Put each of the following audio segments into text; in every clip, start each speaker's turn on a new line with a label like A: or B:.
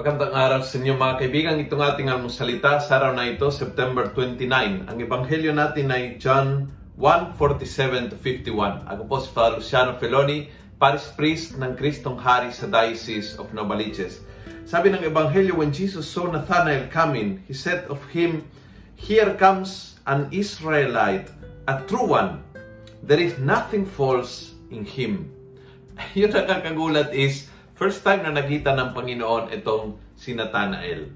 A: Magandang araw sa inyo mga kaibigan. Itong ating almusalita sa araw na ito, September 29. Ang ebanghelyo natin ay John 1:47 to 51. Ako po si Father Luciano Feloni, Paris Priest ng Kristong Hari sa Diocese of Novaliches. Sabi ng ebanghelyo, when Jesus saw Nathanael coming, he said of him, Here comes an Israelite, a true one. There is nothing false in him. Yung nakakagulat is, first time na nakita ng Panginoon itong si Nathanael.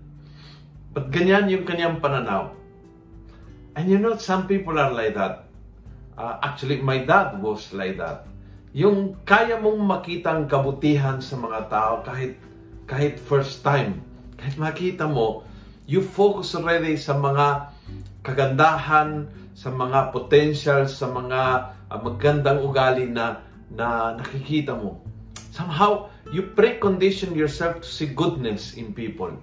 A: But ganyan yung kanyang pananaw. And you know, some people are like that. Uh, actually, my dad was like that. Yung kaya mong makita ang kabutihan sa mga tao kahit kahit first time. Kahit makita mo, you focus already sa mga kagandahan, sa mga potential, sa mga uh, magandang ugali na na nakikita mo. Somehow, you precondition yourself to see goodness in people.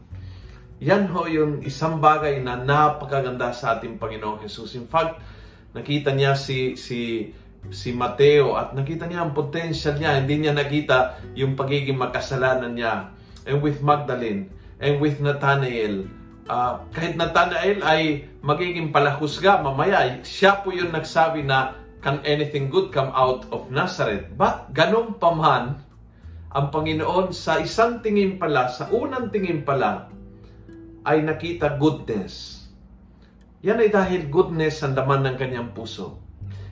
A: Yan ho yung isang bagay na napakaganda sa ating Panginoong Jesus. In fact, nakita niya si si si Mateo at nakita niya ang potential niya. Hindi niya nakita yung pagiging makasalanan niya. And with Magdalene, and with Nathanael, uh, kahit Nathanael ay magiging palahusga mamaya, siya po yung nagsabi na can anything good come out of Nazareth? But ganun pa man, ang Panginoon sa isang tingin pala, sa unang tingin pala, ay nakita goodness. Yan ay dahil goodness ang laman ng kanyang puso.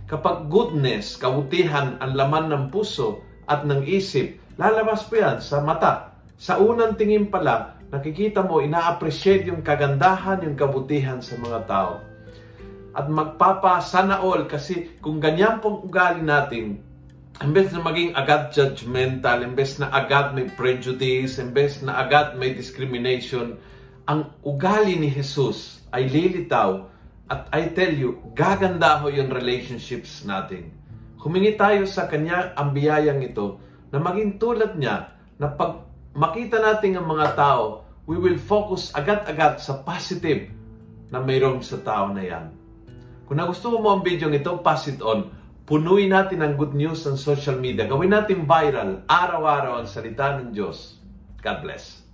A: Kapag goodness, kabutihan ang laman ng puso at ng isip, lalabas po yan sa mata. Sa unang tingin pala, nakikita mo, ina-appreciate yung kagandahan, yung kabutihan sa mga tao. At magpapa sana all kasi kung ganyan pong ugali natin, imbes na maging agad judgmental, imbes na agad may prejudice, imbes na agad may discrimination, ang ugali ni Jesus ay lilitaw at I tell you, gaganda ho yung relationships natin. Humingi tayo sa Kanya ang biyayang ito na maging tulad niya na pag makita natin ang mga tao, we will focus agad-agad sa positive na mayroon sa tao na yan. Kung nagustuhan mo ang video ito, pass it on Punuin natin ang good news sa social media. Gawin natin viral, araw-araw ang salita ng Diyos. God bless.